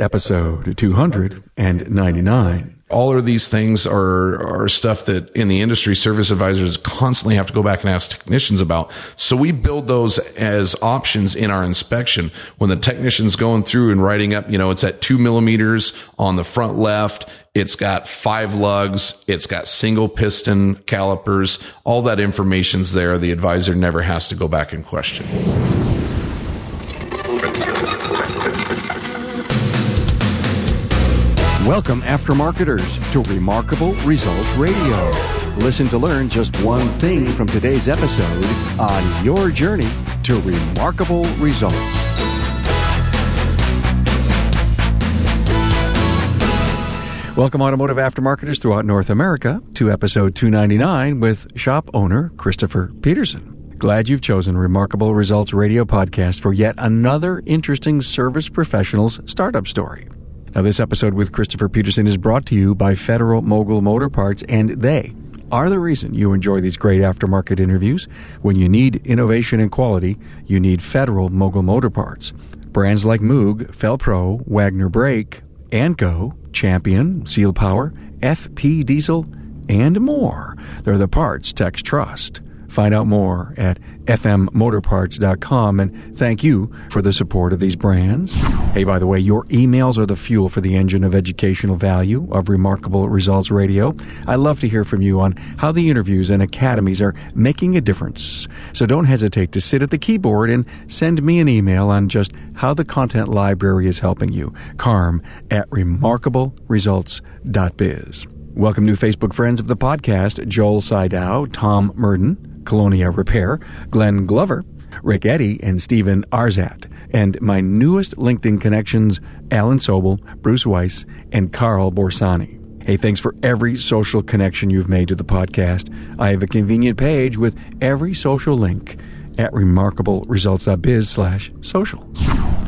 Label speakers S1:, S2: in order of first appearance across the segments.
S1: episode 299.
S2: all of these things are are stuff that in the industry service advisors constantly have to go back and ask technicians about. So we build those as options in our inspection when the technician's going through and writing up, you know, it's at two millimeters on the front left. It's got five lugs. It's got single piston calipers. All that information's there. The advisor never has to go back and question.
S1: Welcome, aftermarketers, to Remarkable Results Radio. Listen to learn just one thing from today's episode on your journey to remarkable results. Welcome, automotive aftermarketers throughout North America, to episode 299 with shop owner Christopher Petersen. Glad you've chosen Remarkable Results Radio Podcast for yet another interesting service professionals startup story. Now, this episode with Christopher Petersen is brought to you by Federal Mogul Motor Parts, and they are the reason you enjoy these great aftermarket interviews. When you need innovation and quality, you need Federal Mogul Motor Parts. Brands like Moog, Fel-Pro, Wagner Brake, Anco, Champion, Seal Power, FP Diesel, and more. They're the parts techs trust. Find out more at fmmotorparts.com and thank you for the support of these brands. Hey, by the way, your emails are the fuel for the engine of educational value of Remarkable Results Radio. I love to hear from you on how the interviews and academies are making a difference. So don't hesitate to sit at the keyboard and send me an email on just how the content library is helping you. Carm at remarkableresults.biz. Welcome, new Facebook friends of the podcast Joel Sidow, Tom Murden, Colonia Repair, Glenn Glover, Rick Eddy, and Stephen Arzat. And my newest LinkedIn connections, Alan Sobel, Bruce Weiss, and Carl Borsani. Hey, thanks for every social connection you've made to the podcast. I have a convenient page with every social link at remarkableresults.biz slash social.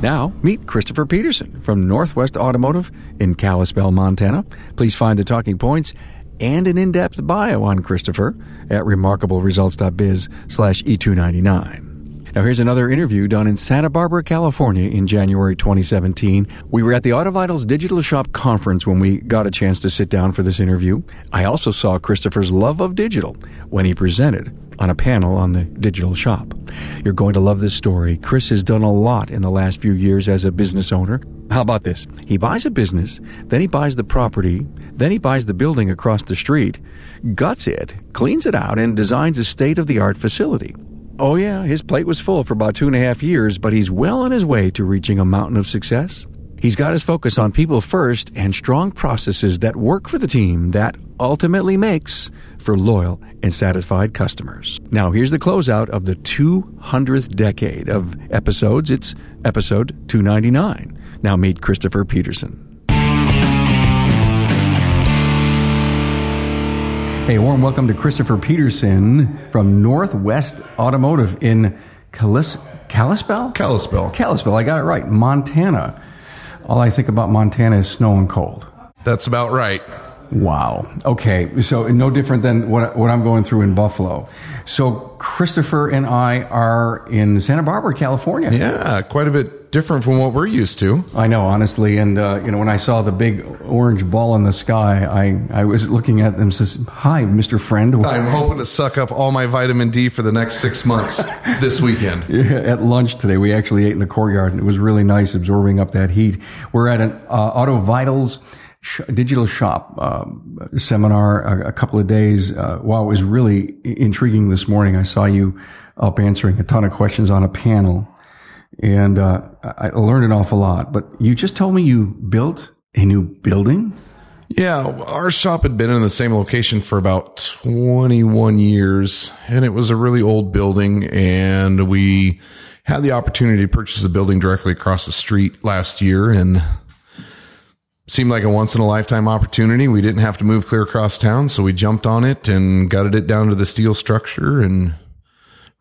S1: Now, meet Christopher Petersen from Northwest Automotive in Kalispell, Montana. Please find the talking points and an in-depth bio on Christopher at remarkableresults.biz slash E299. Now, here's another interview done in Santa Barbara, California in January 2017. We were at the AutoVitals Digital Shop Conference when we got a chance to sit down for this interview. I also saw Christopher's love of digital when he presented on a panel on the digital shop. You're going to love this story. Chris has done a lot in the last few years as a business owner. How about this? He buys a business, then he buys the property, then he buys the building across the street, guts it, cleans it out, and designs a state of the art facility. Oh, yeah, his plate was full for about two and a half years, but he's well on his way to reaching a mountain of success. He's got his focus on people first and strong processes that work for the team that ultimately makes for loyal and satisfied customers. Now, here's the closeout of the 200th decade of episodes. It's episode 299. Now, meet Christopher Petersen. Hey, warm welcome to Christopher Petersen from Northwest Automotive in Calis- Kalispell?
S2: Kalispell.
S1: Kalispell, I got it right. Montana. All I think about Montana is snow and cold.
S2: That's about right.
S1: Wow. Okay. So no different than what, what I'm going through in Buffalo. So Christopher and I are in Santa Barbara, California.
S2: Yeah, quite a bit different from what we're used to.
S1: I know, honestly. And, uh, you know, when I saw the big orange ball in the sky, I, I was looking at them and says, hi, Mr. Friend.
S2: I'm hoping to suck up all my vitamin D for the next six months this weekend.
S1: Yeah, at lunch today, we actually ate in the courtyard and it was really nice absorbing up that heat. We're at an uh, AutoVitals sh- digital shop um, seminar a, a, couple of days. Uh, wow, it was really intriguing this morning. I saw you up answering a ton of questions on a panel, and uh, I learned an awful lot. But you just told me you built a new building.
S2: Yeah, our shop had been in the same location for about 21 years, and it was a really old building, and we had the opportunity to purchase the building directly across the street last year, and seemed like a once in a lifetime opportunity. We didn't have to move clear across town, so we jumped on it and gutted it down to the steel structure and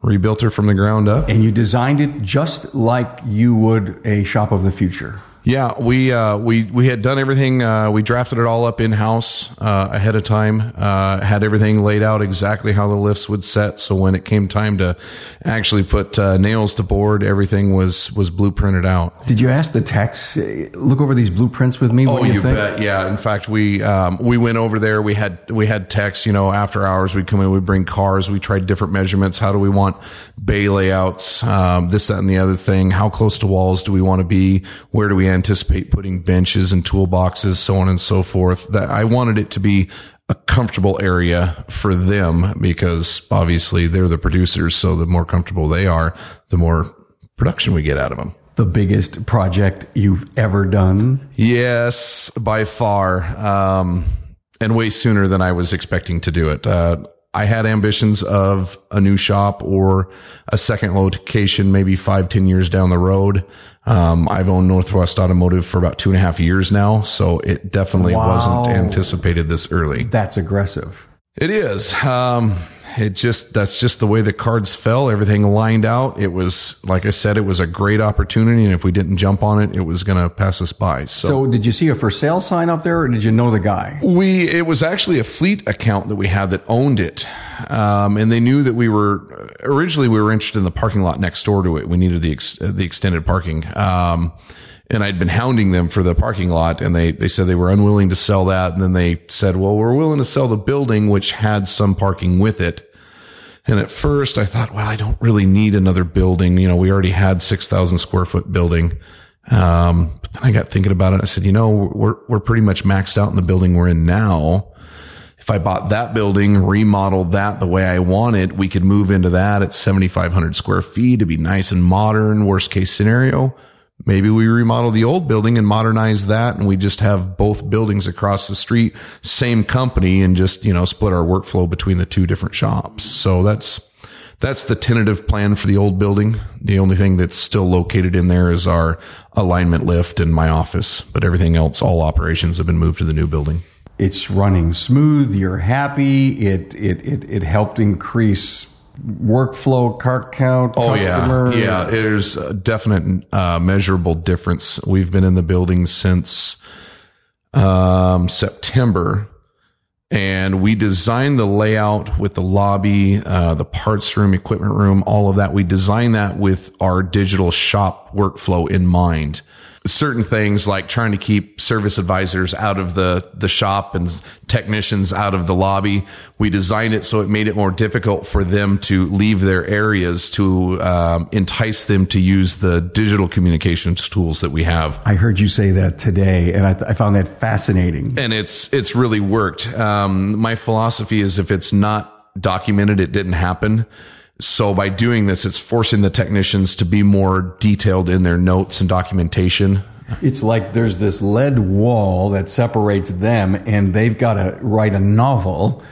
S2: rebuilt her from the ground up.
S1: And you designed it just like you would a shop of the future.
S2: Yeah, we uh, we we had done everything. Uh, we drafted it all up in house uh, ahead of time. Uh, had everything laid out exactly how the lifts would set. So when it came time to actually put uh, nails to board, everything was was blueprinted out.
S1: Did you ask the techs uh, look over these blueprints with me?
S2: Oh,
S1: What do
S2: you,
S1: you,
S2: bet. Yeah. In fact, we um, we went over there. We had we had techs. You know, after hours, we'd come in. We'd bring cars. We tried different measurements. How do we want bay layouts? Um, this, that, and the other thing. How close to walls do we want to be? Where do we anticipate putting benches and toolboxes? So on and so forth. That I wanted it to be a comfortable area for them because obviously they're the producers. So the more comfortable they are, the more production we get out of them.
S1: The biggest project you've ever done?
S2: Yes, by far, um, and way sooner than I was expecting to do it. Uh, I had ambitions of a new shop or a second location, maybe five, ten years down the road. Um, I've owned Northwest Automotive for about two and a half years now, so it definitely
S1: Wow.
S2: wasn't anticipated this early.
S1: That's aggressive.
S2: It is. Um, it just that's just the way the cards fell. Everything lined out. It was like I said, it was a great opportunity, and if we didn't jump on it, it was going to pass us by.
S1: So, did you see a for sale sign up there, or did you know the guy?
S2: We it was actually a fleet account that we had that owned it, um, and they knew that we were originally we were interested in the parking lot next door to it. We needed the ex, the extended parking, um, and I'd been hounding them for the parking lot, and they they said they were unwilling to sell that, and then they said, well, we're willing to sell the building, which had some parking with it. And at first I thought, well, I don't really need another building. You know, we already had 6,000 square foot building. Um, but then I got thinking about it. I said, you know, we're, we're pretty much maxed out in the building we're in now. If I bought that building, remodeled that the way I want it, we could move into that at 7,500 square feet. It'd be nice and modern. Worst case scenario. Maybe we remodel the old building and modernize that and we just have both buildings across the street, same company and just, you know, split our workflow between the two different shops. So that's, that's the tentative plan for the old building. The only thing that's still located in there is our alignment lift and my office, but everything else, all operations have been moved to the new building.
S1: It's running smooth. You're happy. It it it, it helped increase workflow, cart count,
S2: Oh
S1: customer.
S2: yeah, yeah. There's a definite uh, measurable difference. We've been in the building since um, September, and we designed the layout with the lobby, uh, the parts room, equipment room, all of that. We designed that with our digital shop workflow in mind. Certain things like trying to keep service advisors out of the, the shop and technicians out of the lobby. We designed it so it made it more difficult for them to leave their areas to um, entice them to use the digital communications tools that we have.
S1: I heard you say that today, and I, I found that fascinating.
S2: and it's it's really worked. Um, my philosophy is if it's not documented, it didn't happen. So by doing this, it's forcing the technicians to be more detailed in their notes and documentation.
S1: It's like there's this lead wall that separates them, and they've got to write a novel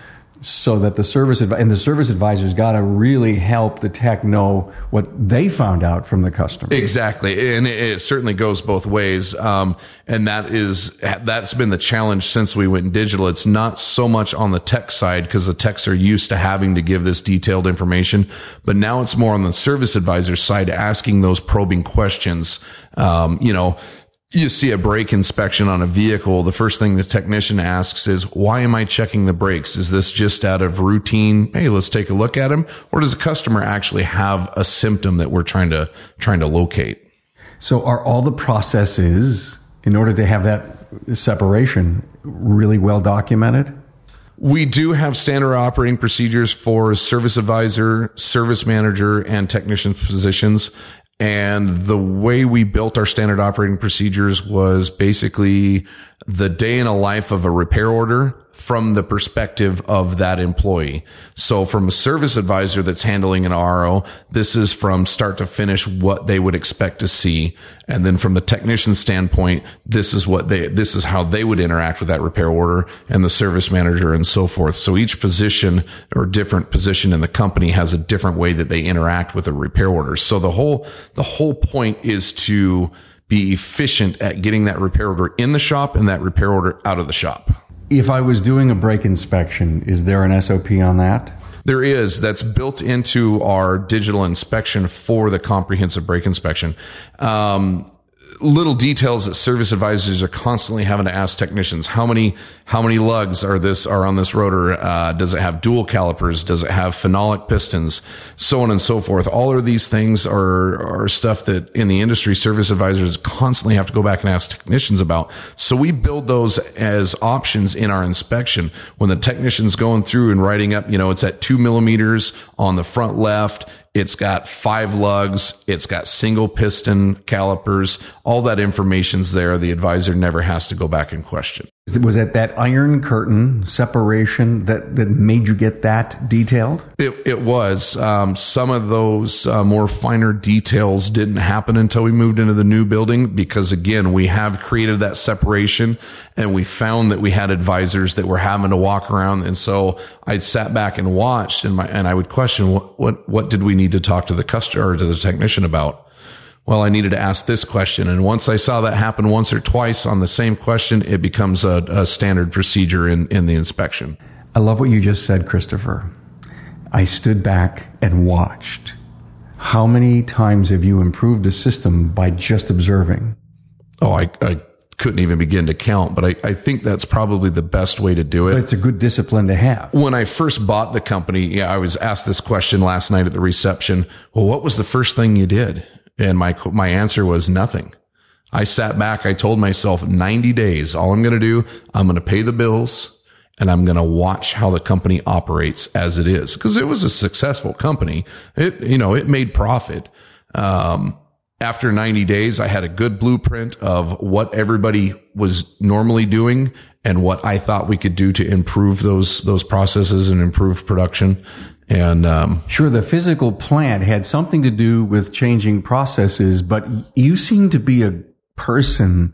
S1: so that the service advi- and the service advisors got to really help the tech know what they found out from the customer.
S2: Exactly, and it, it certainly goes both ways. Um, and that is that's been the challenge since we went digital. It's not so much on the tech side because the techs are used to having to give this detailed information, but now it's more on the service advisor side, asking those probing questions. Um, you know. You see a brake inspection on a vehicle. The first thing the technician asks is, why am I checking the brakes? Is this just out of routine? Hey, let's take a look at them. Or does the customer actually have a symptom that we're trying to, trying to locate?
S1: So, are all the processes in order to have that separation really well documented?
S2: We do have standard operating procedures for service advisor, service manager, and technician positions. And the way we built our standard operating procedures was basically the day in a life of a repair order from the perspective of that employee. So from a service advisor that's handling an RO, this is from start to finish what they would expect to see. And then from the technician standpoint, this is what they, this is how they would interact with that repair order and the service manager and so forth. So each position or different position in the company has a different way that they interact with a repair order. So the whole, the whole point is to be efficient at getting that repair order in the shop and that repair order out of the shop.
S1: If I was doing a brake inspection, is there an SOP on that?
S2: There is that's built into our digital inspection for the comprehensive brake inspection. Um, little details that service advisors are constantly having to ask technicians. How many how many lugs are this are on this rotor? Uh, does it have dual calipers? Does it have phenolic pistons? So on and so forth. All of these things are are stuff that in the industry service advisors constantly have to go back and ask technicians about. So we build those as options in our inspection. When the technician's going through and writing up you know it's at two millimeters on the front left it's got five lugs. It's got single piston calipers. All that information's there. The advisor never has to go back and question.
S1: Was it that iron curtain separation that, that made you get that detailed?
S2: It, it was. Um, some of those uh, more finer details didn't happen until we moved into the new building because, again, we have created that separation and we found that we had advisors that were having to walk around. And so I'd sat back and watched and my, and I would question what, what, what did we need to talk to the customer or to the technician about? Well, I needed to ask this question. And once I saw that happen once or twice on the same question, it becomes a, a standard procedure in, in the inspection.
S1: I love what you just said, Christopher. I stood back and watched. How many times have you improved a system by just observing?
S2: Oh, I, I couldn't even begin to count, but I, I think that's probably the best way to do it.
S1: But it's a good discipline to have.
S2: When I first bought the company, yeah, I was asked this question last night at the reception. Well, what was the first thing you did? And my, my answer was nothing. I sat back. I told myself 90 days. All I'm going to do, I'm going to pay the bills and I'm going to watch how the company operates as it is. Cause it was a successful company. It, you know, it made profit. Um, after 90 days, I had a good blueprint of what everybody was normally doing and what I thought we could do to improve those, those processes and improve production. And um,
S1: sure, the physical plant had something to do with changing processes, but you seem to be a person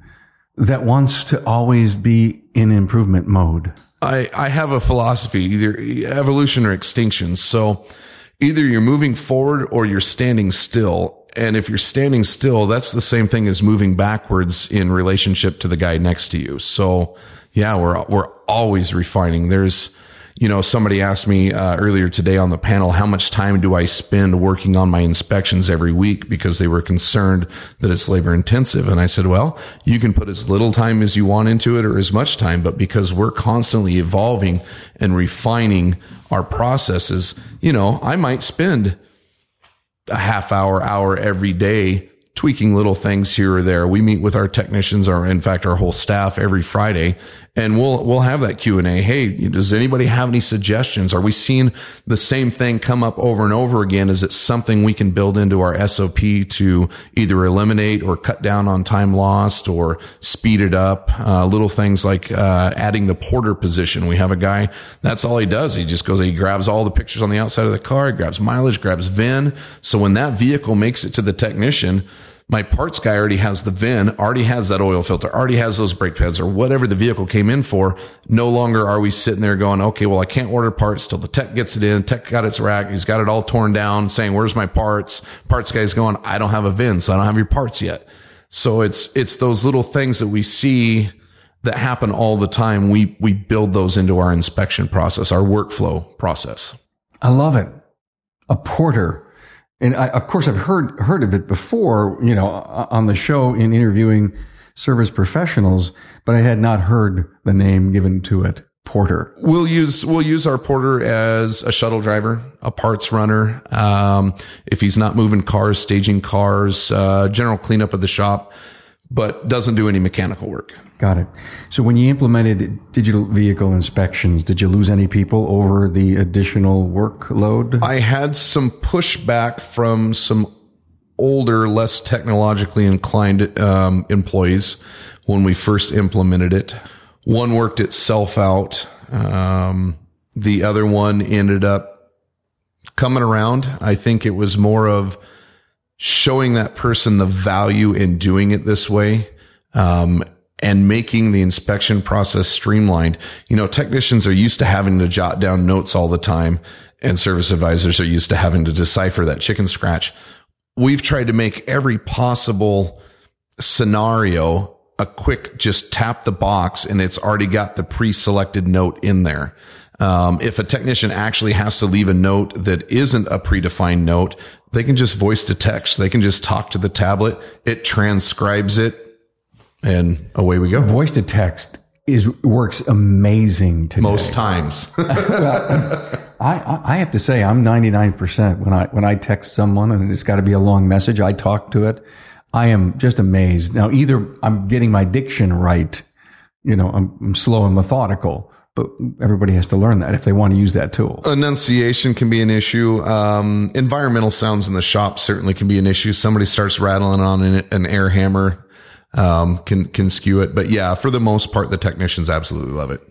S1: that wants to always be in improvement mode.
S2: I, I have a philosophy, either evolution or extinction. So either you're moving forward or you're standing still. And if you're standing still, that's the same thing as moving backwards in relationship to the guy next to you. So yeah, we're, we're always refining. There's, you know, somebody asked me uh, earlier today on the panel, how much time do I spend working on my inspections every week because they were concerned that it's labor intensive. And I said, well, you can put as little time as you want into it or as much time, but because we're constantly evolving and refining our processes, you know, I might spend a half hour, hour every day tweaking little things here or there. We meet with our technicians or in fact our whole staff every Friday and we'll we'll have that Q and A. Hey, does anybody have any suggestions? Are we seeing the same thing come up over and over again? Is it something we can build into our SOP to either eliminate or cut down on time lost or speed it up? Uh, little things like uh, adding the porter position. We have a guy that's all he does. He just goes, he grabs all the pictures on the outside of the car, grabs mileage, grabs VIN. So when that vehicle makes it to the technician my parts guy already has the VIN, already has that oil filter, already has those brake pads or whatever the vehicle came in for. No longer are we sitting there going, okay, well, I can't order parts till the tech gets it in. Tech got its rack. He's got it all torn down saying, where's my parts? Parts guy's going, I don't have a VIN, so I don't have your parts yet. So it's, it's those little things that we see that happen all the time. We, we build those into our inspection process, our workflow process.
S1: I love it. A porter and I, of course I've heard heard of it before, you know, on the show in interviewing service professionals, but I had not heard the name given to it. Porter.
S2: We'll use we'll use our porter as a shuttle driver, a parts runner. Um, if he's not moving cars, staging cars, uh, general cleanup of the shop, but doesn't do any mechanical work.
S1: Got it. So when you implemented digital vehicle inspections, did you lose any people over the additional workload?
S2: I had some pushback from some older, less technologically inclined um, employees when we first implemented it. One worked itself out. Um, the other one ended up coming around. I think it was more of showing that person the value in doing it this way. Um, and making the inspection process streamlined. You know, technicians are used to having to jot down notes all the time and service advisors are used to having to decipher that chicken scratch. We've tried to make every possible scenario a quick just tap the box and it's already got the pre-selected note in there. Um, if a technician actually has to leave a note that isn't a predefined note, they can just voice to text. They can just talk to the tablet. It transcribes it and away we go.
S1: Voice to text is works amazing today.
S2: Most times.
S1: well, I, I have to say I'm 99% when I, when I text someone and it's got to be a long message, I talk to it. I am just amazed. Now, either I'm getting my diction right, you know, I'm, I'm slow and methodical, but everybody has to learn that if they want to use that tool.
S2: Enunciation can be an issue. Um, environmental sounds in the shop certainly can be an issue. Somebody starts rattling on an, an air hammer, um, can, can skew it. But yeah, for the most part, the technicians absolutely love it.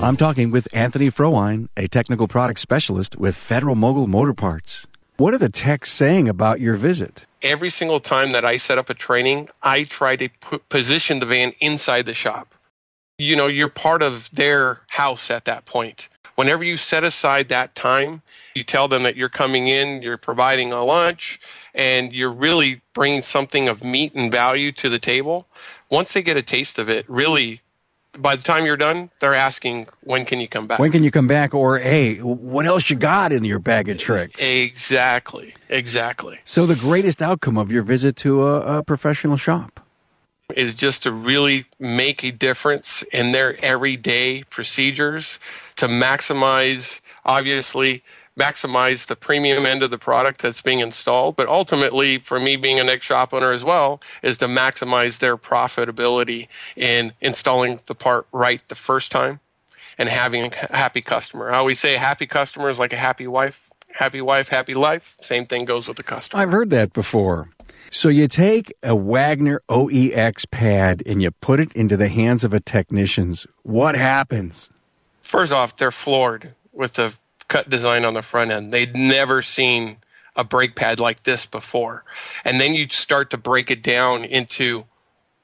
S1: I'm talking with Anthony Frohine, a technical product specialist with Federal Mogul Motor Parts. What are the techs saying about your visit?
S3: Every single time that I set up a training, I try to position the van inside the shop. You know, you're part of their house at that point. Whenever you set aside that time, you tell them that you're coming in, you're providing a lunch, and you're really bringing something of meat and value to the table. Once they get a taste of it, really by the time you're done, they're asking, when can you come back?
S1: When can you come back? Or, hey, what else you got in your bag of tricks?
S3: Exactly. Exactly.
S1: So, the greatest outcome of your visit to a, a professional shop
S3: is just to really make a difference in their everyday procedures to maximize, obviously, maximize the premium end of the product that's being installed. But ultimately, for me being a next shop owner as well, is to maximize their profitability in installing the part right the first time and having a happy customer. I always say happy customer is like a happy wife. Happy wife, happy life. Same thing goes with the customer.
S1: I've heard that before. So you take a Wagner OEX pad and you put it into the hands of a technician's. What happens?
S3: First off, they're floored with the cut design on the front end. They'd never seen a brake pad like this before. And then you start to break it down into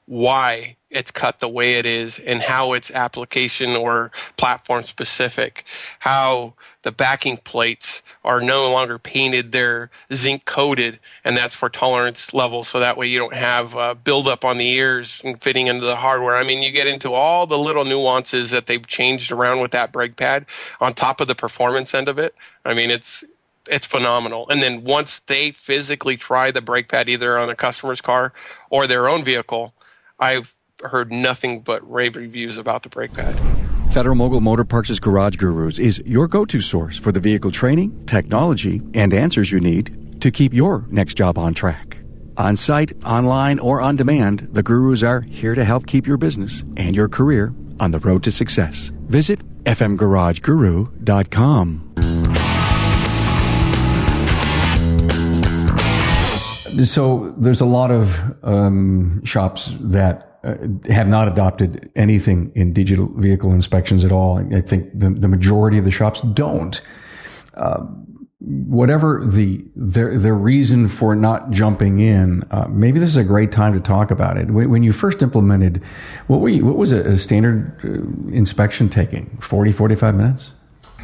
S3: why it's cut the way it is and how it's application or platform specific, how the backing plates are no longer painted, they're zinc coated, and that's for tolerance level. So that way you don't have uh, buildup on the ears and fitting into the hardware. I mean, you get into all the little nuances that they've changed around with that brake pad on top of the performance end of it. I mean, it's it's phenomenal. And then once they physically try the brake pad either on a customer's car or their own vehicle, I've heard nothing but rave reviews about the brake pad.
S1: Federal Mogul Motor Parts' Garage Gurus is your go to source for the vehicle training, technology, and answers you need to keep your next job on track. On site, online, or on demand, the gurus are here to help keep your business and your career on the road to success. Visit fmgarageguru.com. So there's a lot of um, shops that uh, have not adopted anything in digital vehicle inspections at all. I think the, the majority of the shops don't. Uh, whatever the their their reason for not jumping in, uh, maybe this is a great time to talk about it. When, you first implemented, what were you, what was a, a standard uh, inspection taking? 40, 45 minutes?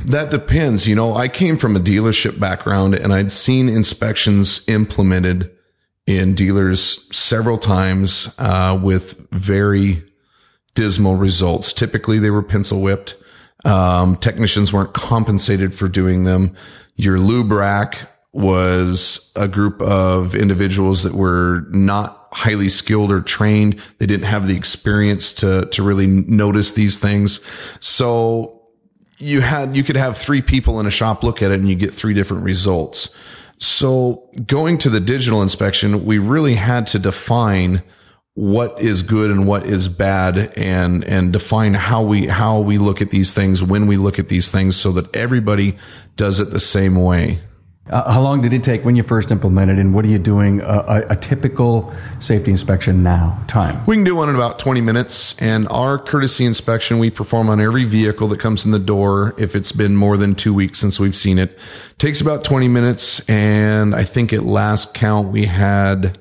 S2: That depends. You know, I came from a dealership background and I'd seen inspections implemented in dealers several times uh, with very dismal results. Typically, they were pencil whipped. Um, technicians weren't compensated for doing them. Your lube rack was a group of individuals that were not highly skilled or trained. They didn't have the experience to to really notice these things. So you had you could have three people in a shop look at it and you get three different results. So going to the digital inspection, we really had to define what is good and what is bad and and define how we how we look at these things when we look at these things so that everybody does it the same way.
S1: Uh, how long did it take when you first implemented, and what are you doing uh, a, a, typical safety inspection now? Time
S2: we can do one in about twenty minutes, and our courtesy inspection we perform on every vehicle that comes in the door. If it's been more than two weeks since we've seen it, takes about twenty minutes, and I think at last count we had.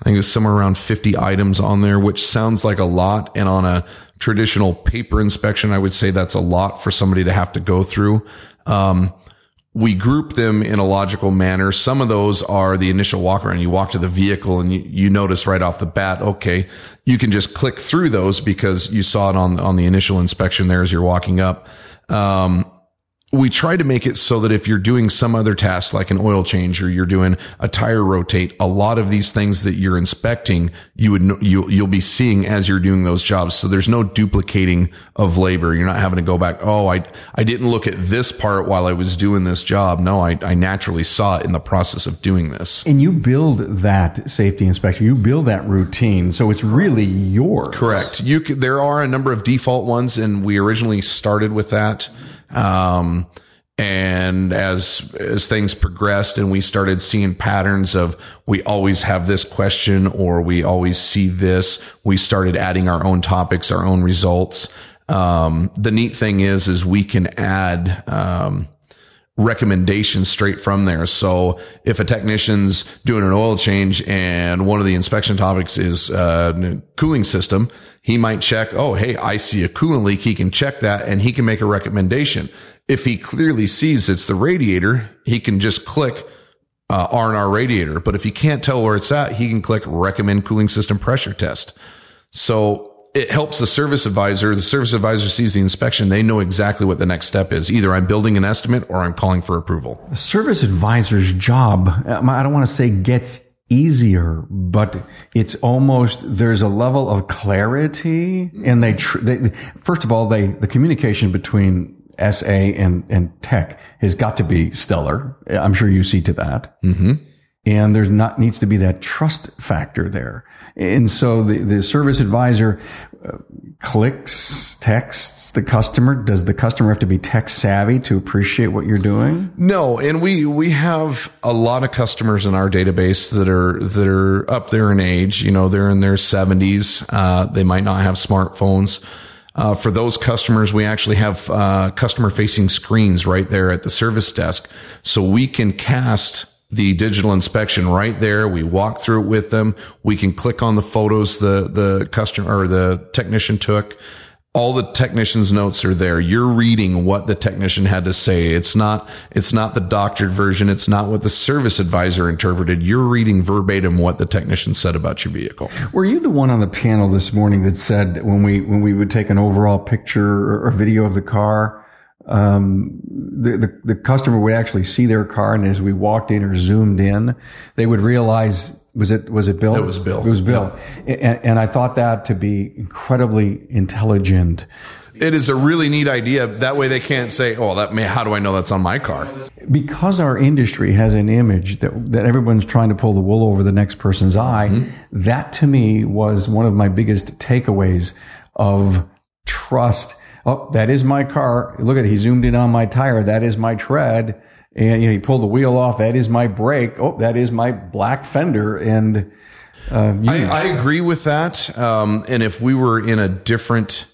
S2: I think it was somewhere around 50 items on there, which sounds like a lot. And on a traditional paper inspection, I would say that's a lot for somebody to have to go through. Um, we group them in a logical manner. Some of those are the initial walk around. You walk to the vehicle and you, you, notice right off the bat, okay, you can just click through those because you saw it on, on the initial inspection there as you're walking up. Um, we try to make it so that if you're doing some other task like an oil change or you're doing a tire rotate, a lot of these things that you're inspecting, you would you you'll be seeing as you're doing those jobs. So there's no duplicating of labor. You're not having to go back. Oh, I I didn't look at this part while I was doing this job. No, I I naturally saw it in the process of doing this.
S1: And you build that safety inspection. You build that routine, so it's really yours.
S2: Correct. You could, there are a number of default ones, and we originally started with that. Um, and as as things progressed and we started seeing patterns of we always have this question or we always see this we started adding our own topics our own results. Um, the neat thing is is we can add um, recommendations straight from there so if a technician's doing an oil change and one of the inspection topics is uh, cooling system he might check, oh, hey, I see a coolant leak. He can check that and he can make a recommendation. If he clearly sees it's the radiator, he can just click uh, R&R radiator. But if he can't tell where it's at, he can click recommend cooling system pressure test. So it helps the service advisor. The service advisor sees the inspection. They know exactly what the next step is. Either I'm building an estimate or I'm calling for approval.
S1: The service advisor's job, I don't want to say gets easier, but it's almost, there's a level of clarity and they, tr- they, first of all, they, the communication between SA and, and tech has got to be stellar. I'm sure you see to that. Mm-hmm. And there's not, needs to be that trust factor there. And so the, the service advisor uh, clicks, texts the customer. Does the customer have to be tech savvy to appreciate what you're doing?
S2: No. And we, we have a lot of customers in our database that are, that are up there in age. You know, they're in their seventies. Uh, they might not have smartphones. Uh, for those customers, we actually have uh, customer facing screens right there at the service desk. So we can cast the digital inspection right there. We walk through it with them. We can click on the photos the, the customer or the technician took. All the technician's notes are there. You're reading what the technician had to say. It's not, it's not the doctored version. It's not what the service advisor interpreted. You're reading verbatim what the technician said about your vehicle.
S1: Were you the one on the panel this morning that said that when we, when we would take an overall picture or video of the car, um, the, the, the customer would actually see their car, and as we walked in or zoomed in, they would realize was it was it Bill?
S2: It was Bill.
S1: It was Bill, yeah. and, and I thought that to be incredibly intelligent.
S2: It is a really neat idea. That way, they can't say, "Oh, that may, how do I know that's on my car?"
S1: Because our industry has an image that that everyone's trying to pull the wool over the next person's eye. Mm-hmm. That to me was one of my biggest takeaways of trust Oh, that is my car. Look at it. He zoomed in on my tire. That is my tread. And you know, he pulled the wheel off. That is my brake. Oh, that is my black fender. And
S2: uh, I, I, agree with that. Um, and if we were in a different,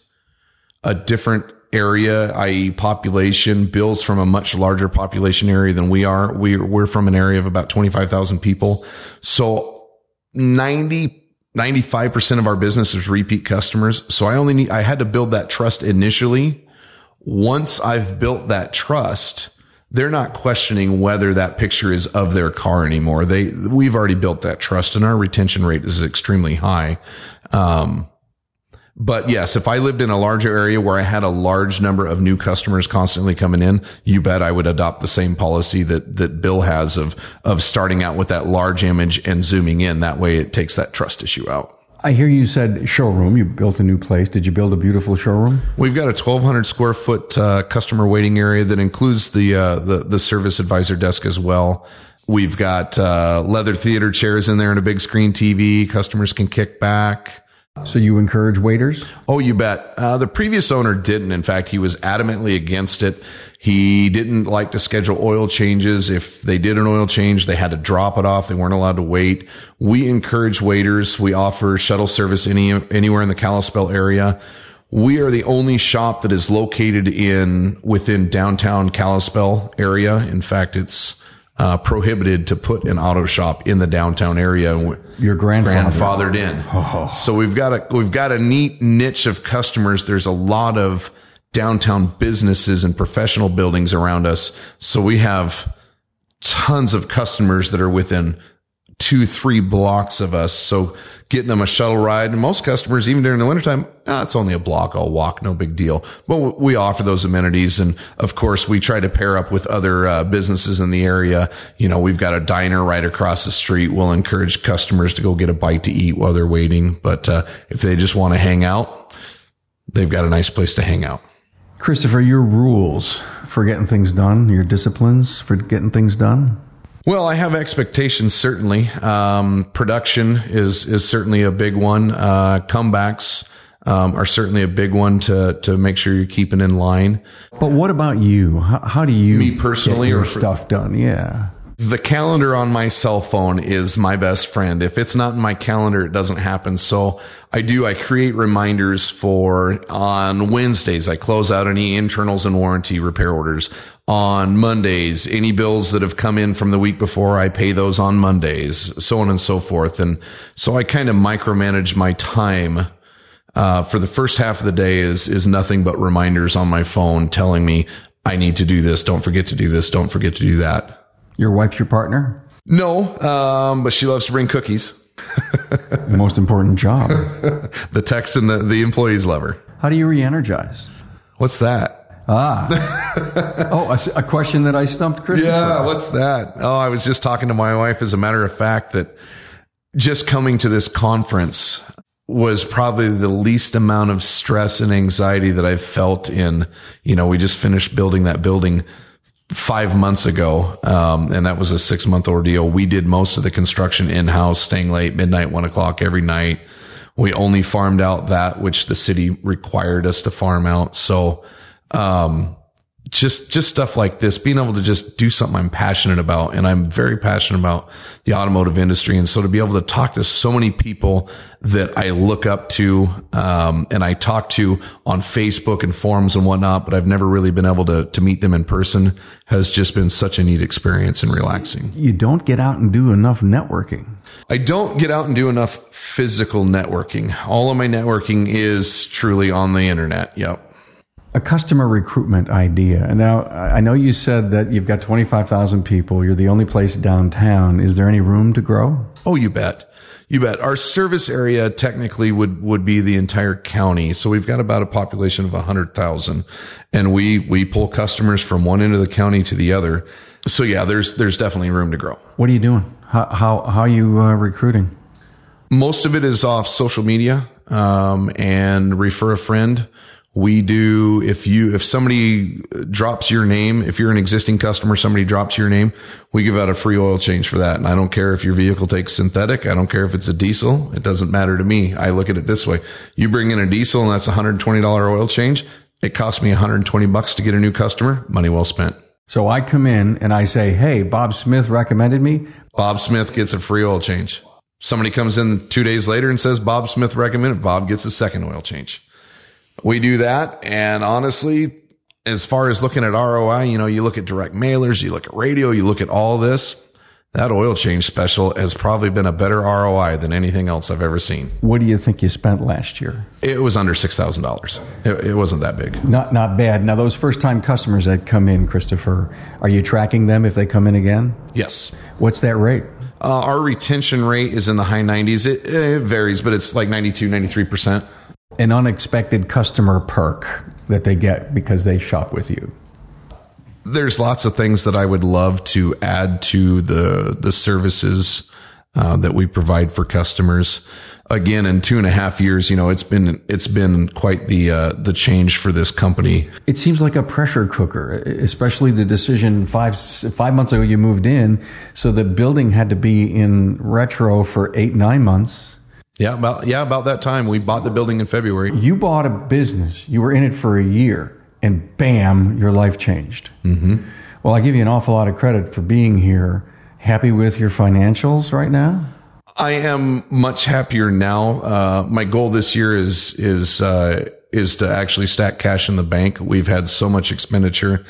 S2: a different area, i.e., population, Bill's from a much larger population area than we are. We, we're from an area of about twenty five thousand people. So ninety 95% of our business is repeat customers. So I only need, I had to build that trust initially. Once I've built that trust, they're not questioning whether that picture is of their car anymore. They, we've already built that trust and our retention rate is extremely high. Um, but yes, if I lived in a larger area where I had a large number of new customers constantly coming in, you bet I would adopt the same policy that, that Bill has of, of starting out with that large image and zooming in. That way it takes that trust issue out.
S1: I hear you said showroom. You built a new place. Did you build a beautiful showroom?
S2: We've got a 1,200 square foot uh, customer waiting area that includes the, uh, the the service advisor desk as well. We've got uh, leather theater chairs in there and a big screen TV. Customers can kick back.
S1: So you encourage waiters?
S2: Oh, you bet. Uh, the previous owner didn't. In fact, he was adamantly against it. He didn't like to schedule oil changes. If they did an oil change, they had to drop it off. They weren't allowed to wait. We encourage waiters. We offer shuttle service any, anywhere in the Kalispell area. We are the only shop that is located in within downtown Kalispell area. In fact, it's uh, prohibited to put an auto shop in the downtown area.
S1: Your grandfather.
S2: grandfathered in. Oh. So we've got a we've got a neat niche of customers. There's a lot of downtown businesses and professional buildings around us. So we have tons of customers that are within two, three blocks of us. So getting them a shuttle ride and most customers, even during the wintertime, ah, it's only a block. I'll walk. No big deal. But we offer those amenities. And of course, we try to pair up with other uh, businesses in the area. You know, we've got a diner right across the street. We'll encourage customers to go get a bite to eat while they're waiting. But uh, if they just want to hang out, they've got a nice place to hang out.
S1: Christopher, your rules for getting things done, your disciplines for getting things done?
S2: Well, I have expectations certainly. Um, production is is certainly a big one. Uh, comebacks um, are certainly a big one to to make sure you're keeping in line.
S1: But what about you? How, how do you
S2: me personally
S1: or stuff done? Yeah.
S2: The calendar on my cell phone is my best friend. If it's not in my calendar, it doesn't happen. So I do, I create reminders for on Wednesdays. I close out any internals and warranty repair orders. On Mondays, any bills that have come in from the week before, I pay those on Mondays, so on and so forth. And so I kind of micromanage my time. Uh, for the first half of the day is, is nothing but reminders on my phone telling me I need to do this. Don't forget to do this. Don't forget to do that.
S1: Your wife's your partner?
S2: No, um, but she loves to bring cookies.
S1: the most important job.
S2: the techs and the, the employees love her.
S1: How do you re energize?
S2: What's that?
S1: Ah. oh, a, a, question that I stumped Christopher.
S2: Yeah, what's that? Oh, I was just talking to my wife, as a matter of fact, that just coming to this conference was probably the least amount of stress and anxiety that I've felt in, you know, we just finished building that building five months ago. Um, and that was a six month ordeal. We did most of the construction in house, staying late, midnight, one o'clock every night. We only farmed out that which the city required us to farm out. So, um, just just stuff like this being able to just do something i'm passionate about and i'm very passionate about the automotive industry. And so to be able to talk to so many people that i look up to um, and i talk to on facebook and forums and whatnot but i've never really been able to to meet them in person has just been such a neat experience and relaxing.
S1: You don't get out and do enough networking.
S2: I don't get out and do enough physical networking. All of my networking is truly on the internet. Yep
S1: a customer recruitment idea. And now I know you said that you've got 25,000 people. You're the only place downtown. Is there any room to grow?
S2: Oh, you bet. You bet. Our service area technically would, would be the entire county. So we've got about a population of 100,000 and we, we pull customers from one end of the county to the other. So yeah, there's, there's definitely room to grow.
S1: What are you doing? How, how, how are you uh, recruiting?
S2: Most of it is off social media, um, and refer a friend. We do, if you, if somebody drops your name, if you're an existing customer, somebody drops your name, we give out a free oil change for that. And I don't care if your vehicle takes synthetic. I don't care if it's a diesel. It doesn't matter to me. I look at it this way. You bring in a diesel and that's a $120 oil change. It costs me 120 bucks to get a new customer. Money well spent.
S1: So I come in and I say, Hey, Bob Smith recommended me.
S2: Bob Smith gets a free oil change. Somebody comes in two days later and says, Bob Smith recommended. Bob gets a second oil change we do that. And honestly, as far as looking at ROI, you know, you look at direct mailers, you look at radio, you look at all this. That oil change special has probably been a better ROI than anything else I've ever seen.
S1: What do you think you spent last year?
S2: It was under six thousand dollars. It, it wasn't that big.
S1: Not not bad. Now those first time customers that come in, Christopher, are you tracking them if they come in again?
S2: Yes.
S1: What's that rate?
S2: Uh, our retention rate is in the high 90s. It, it varies, but it's like 92, 93%
S1: an unexpected customer perk that they get because they shop with you?
S2: There's lots of things that I would love to add to the the services uh, that we provide for customers. Again, in two and a half years, you know, it's been it's been quite the uh, the change for this company.
S1: It seems like a pressure cooker, especially the decision five five months ago you moved in, so the building had to be in retro for eight nine months
S2: yeah, about yeah, about that time we bought the building in February.
S1: You bought a business. You were in it for a year, and bam, your life changed. Mm-hmm. Well, I give you an awful lot of credit for being here. Happy with your financials right now?
S2: I am much happier now. Uh, my goal this year is is uh, is to actually stack cash in the bank. We've had so much expenditure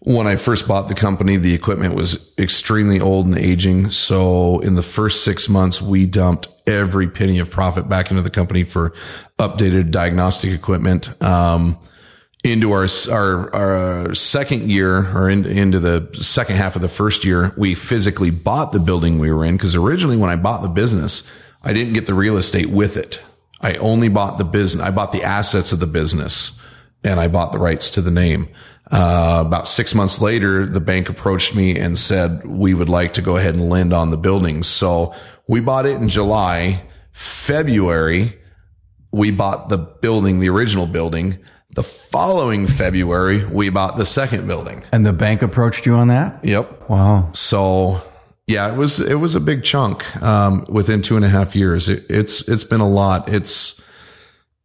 S2: when I first bought the company, the equipment was extremely old and aging. So in the first six months, we dumped every penny of profit back into the company for updated diagnostic equipment. Um, into our our, our second year or in, into the second half of the first year, we physically bought the building we were in because originally when I bought the business, I didn't get the real estate with it. I only bought the business. I bought the assets of the business and I bought the rights to the name. Uh, about six months later, the bank approached me and said, we would like to go ahead and lend on the buildings. So we bought it in July, February. We bought the building, the original building. The following February, we bought the second building.
S1: And the bank approached you on that?
S2: Yep.
S1: Wow.
S2: So yeah, it was, it was a big chunk, um, within two and a half years. It, it's, it's been a lot. It's,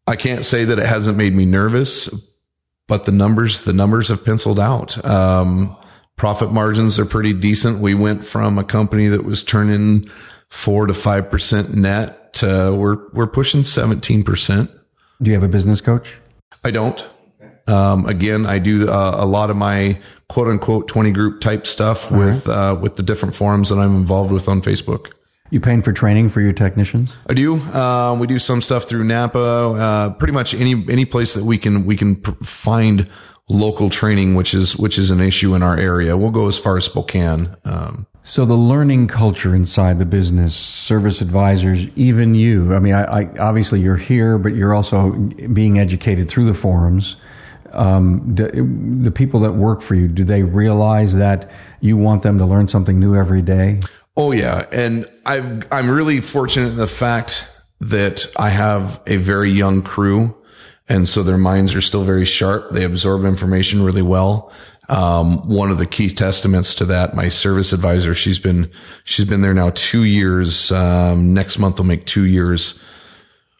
S2: I can't say that it hasn't made me nervous, but the numbers, the numbers have penciled out. Um, profit margins are pretty decent. We went from a company that was turning four to 5% net to we're, we're pushing 17%.
S1: Do you have a business coach?
S2: I don't. Um, again, I do uh, a lot of my quote unquote 20 group type stuff with, uh, with the different forums that I'm involved with on Facebook.
S1: You paying for training for your technicians?
S2: I do. Uh, we do some stuff through Napa. Uh, pretty much any any place that we can we can pr- find local training, which is which is an issue in our area. We'll go as far as Spokane. Um,
S1: So the learning culture inside the business, service advisors, even you. I mean, I, I obviously you're here, but you're also being educated through the forums. Um, do, the people that work for you, do they realize that you want them to learn something new every day?
S2: Oh yeah, and I I'm really fortunate in the fact that I have a very young crew, and so their minds are still very sharp. They absorb information really well. Um, one of the key testaments to that, my service advisor, she's been, she's been there now two years. Um, next month will make two years.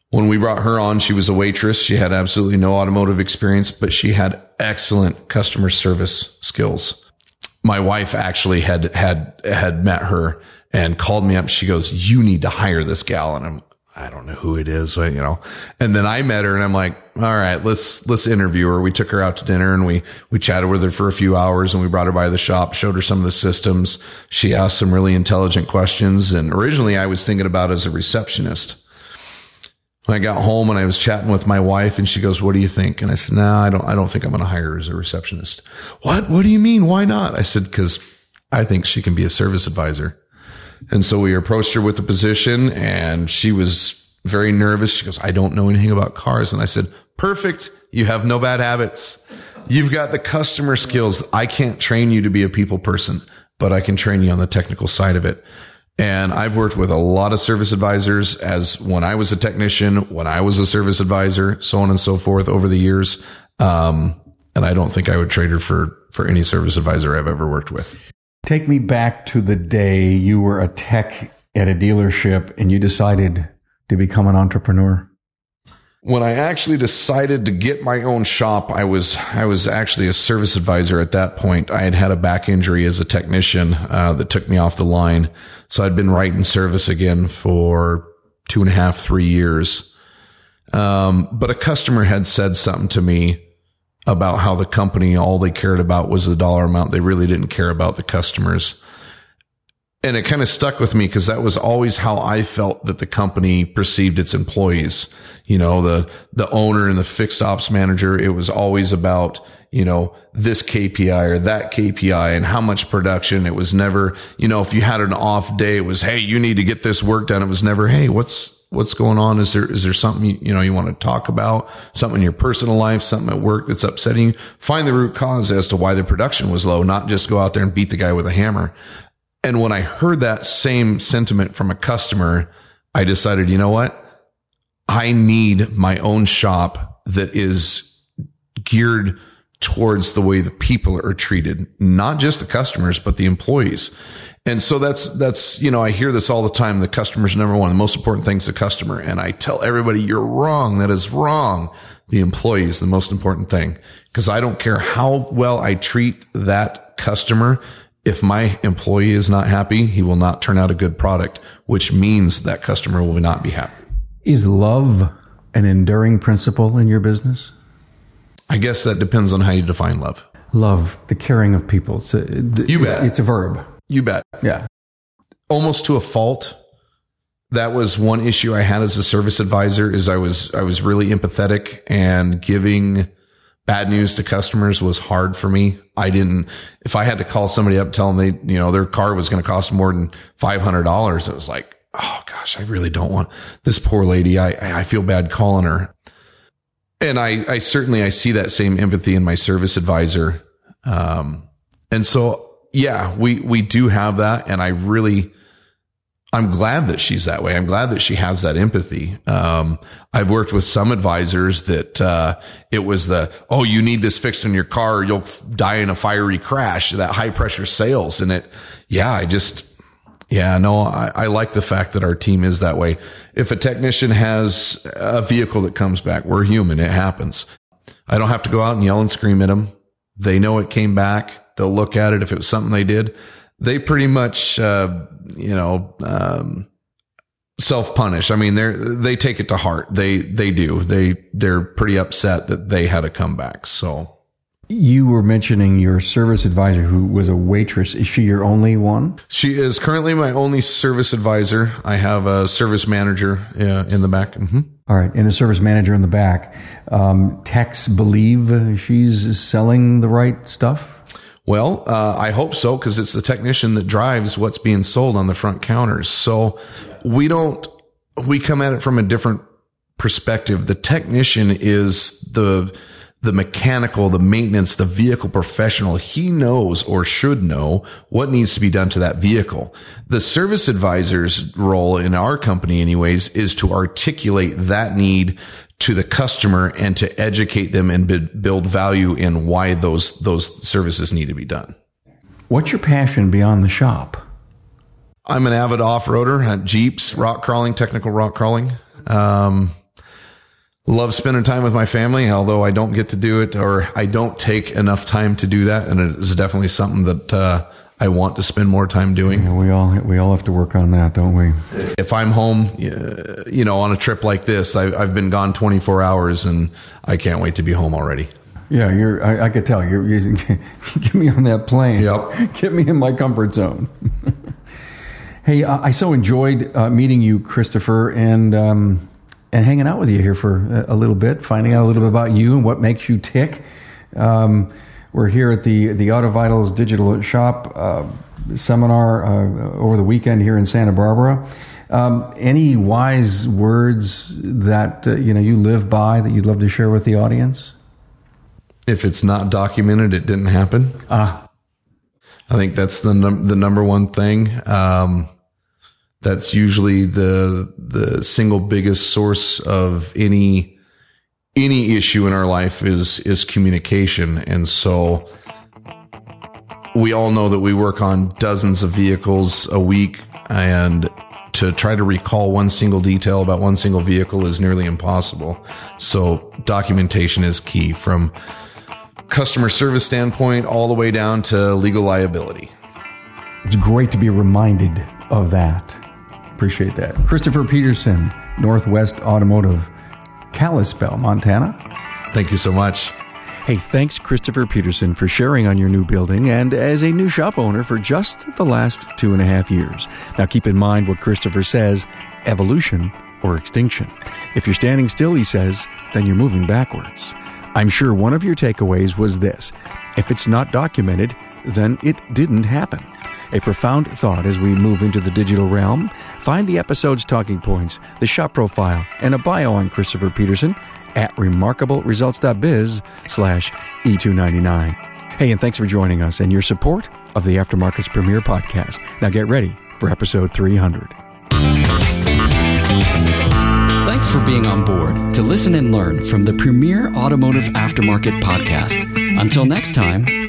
S2: When we brought her on, she was a waitress. She had absolutely no automotive experience, but she had excellent customer service skills. My wife actually had, had, had met her and called me up. She goes, you need to hire this gal. And I'm, I don't know who it is, you know. And then I met her and I'm like, all right, let's, let's interview her. We took her out to dinner and we, we chatted with her for a few hours and we brought her by the shop, showed her some of the systems. She asked some really intelligent questions. And originally I was thinking about as a receptionist. When I got home and I was chatting with my wife and she goes, what do you think? And I said, no, nah, I don't, I don't think I'm going to hire her as a receptionist. What? What do you mean? Why not? I said, cause I think she can be a service advisor. And so we approached her with the position and she was very nervous. She goes, I don't know anything about cars. And I said, perfect. You have no bad habits. You've got the customer skills. I can't train you to be a people person, but I can train you on the technical side of it. And I've worked with a lot of service advisors as when I was a technician, when I was a service advisor, so on and so forth over the years. Um, and I don't think I would trade her for, for any service advisor I've ever worked with.
S1: Take me back to the day you were a tech at a dealership and you decided to become an entrepreneur.
S2: When I actually decided to get my own shop, I was I was actually a service advisor at that point. I had had a back injury as a technician uh, that took me off the line, so I'd been right in service again for two and a half, three years. Um, but a customer had said something to me about how the company all they cared about was the dollar amount. They really didn't care about the customers. And it kind of stuck with me because that was always how I felt that the company perceived its employees. You know, the, the owner and the fixed ops manager, it was always about, you know, this KPI or that KPI and how much production. It was never, you know, if you had an off day, it was, Hey, you need to get this work done. It was never, Hey, what's, what's going on? Is there, is there something you, you know, you want to talk about? Something in your personal life, something at work that's upsetting you? Find the root cause as to why the production was low, not just go out there and beat the guy with a hammer. And when I heard that same sentiment from a customer, I decided, you know what? I need my own shop that is geared towards the way the people are treated, not just the customers, but the employees. And so that's, that's, you know, I hear this all the time. The customer's number one. The most important thing is the customer. And I tell everybody, you're wrong. That is wrong. The employee is the most important thing because I don't care how well I treat that customer. If my employee is not happy, he will not turn out a good product, which means that customer will not be happy.
S1: Is love an enduring principle in your business?
S2: I guess that depends on how you define love.
S1: Love, the caring of people. It's a,
S2: You bet.
S1: It's a verb.
S2: You bet.
S1: Yeah.
S2: Almost to a fault. That was one issue I had as a service advisor is I was, I was really empathetic and giving bad news to customers was hard for me. I didn't, if I had to call somebody up, tell them they, you know, their car was going to cost more than $500, it was like, oh gosh, I really don't want this poor lady. I, I feel bad calling her. And I, I certainly, I see that same empathy in my service advisor. Um, and so, yeah, we, we do have that. And I really, I'm glad that she's that way. I'm glad that she has that empathy. Um, I've worked with some advisors that, uh, it was the, oh, you need this fixed in your car you'll die in a fiery crash, that high pressure sales. And it, yeah, I just, yeah, no, I, I like the fact that our team is that way. If a technician has a vehicle that comes back, we're human. It happens. I don't have to go out and yell and scream at them. They know it came back. They'll look at it if it was something they did they pretty much, uh, you know, um, self punish. I mean, they're, they take it to heart. They, they do. They, they're pretty upset that they had to come back. So.
S1: You were mentioning your service advisor who was a waitress. Is she your only one?
S2: She is currently my only service advisor. I have a service manager uh, in the back. Mm-hmm.
S1: All right, and a service manager in the back. Um, techs believe she's selling the right stuff.
S2: Well, uh, I hope so because it's the technician that drives what's being sold on the front counters. So we don't, we come at it from a different perspective. The technician is the, the mechanical, the maintenance, the vehicle professional. He knows or should know what needs to be done to that vehicle. The service advisor's role in our company anyways is to articulate that need to the customer and to educate them and build value in why those those services need to be done.
S1: What's your passion beyond the shop?
S2: I'm an avid off-roader, uh, Jeeps, rock crawling, technical rock crawling. Um, love spending time with my family, although I don't get to do it or I don't take enough time to do that. And it is definitely something that, uh, I want to spend more time doing.
S1: Yeah, we all we all have to work on that, don't we?
S2: If I'm home, you know, on a trip like this, I, have been gone 24 hours, and I can't wait to be home already.
S1: Yeah, you're. I, I could tell you're. You, get me on that plane.
S2: Yep.
S1: Get me in my comfort zone. hey, I, I so enjoyed uh, meeting you, Christopher, and um, and hanging out with you here for a, a, little bit, finding out a little bit about you and what makes you tick. Um, we're here at the the AutoVitals Digital Shop uh, seminar uh, over the weekend here in Santa Barbara. Um, any wise words that uh, you know you live by that you'd love to share with the audience?
S2: If it's not documented, it didn't happen.
S1: Ah,
S2: I think that's the num- the number one thing. Um, that's usually the the single biggest source of any any issue in our life is is communication. And so we all know that we work on dozens of vehicles a week. And to try to recall one single detail about one single vehicle is nearly impossible. So documentation is key from customer service standpoint all the way down to legal liability.
S1: It's great to be reminded of that. Appreciate that. Christopher Petersen northwest automotive Kalispell, Montana.
S2: Thank you so much.
S1: Hey, thanks, Christopher Petersen, for sharing on your new building and as a new shop owner for just the last two and a half years. Now, keep in mind what Christopher says evolution or extinction. If you're standing still, he says, then you're moving backwards. I'm sure one of your takeaways was this if it's not documented, then it didn't happen. A profound thought as we move into the digital realm. Find the episode's talking points, the shop profile, and a bio on Christopher Petersen at remarkableresults.biz slash E299. Hey, and thanks for joining us and your support of the Aftermarket's premier podcast. Now get ready for episode 300.
S4: Thanks for being on board to listen and learn from the premier automotive aftermarket podcast. Until next time,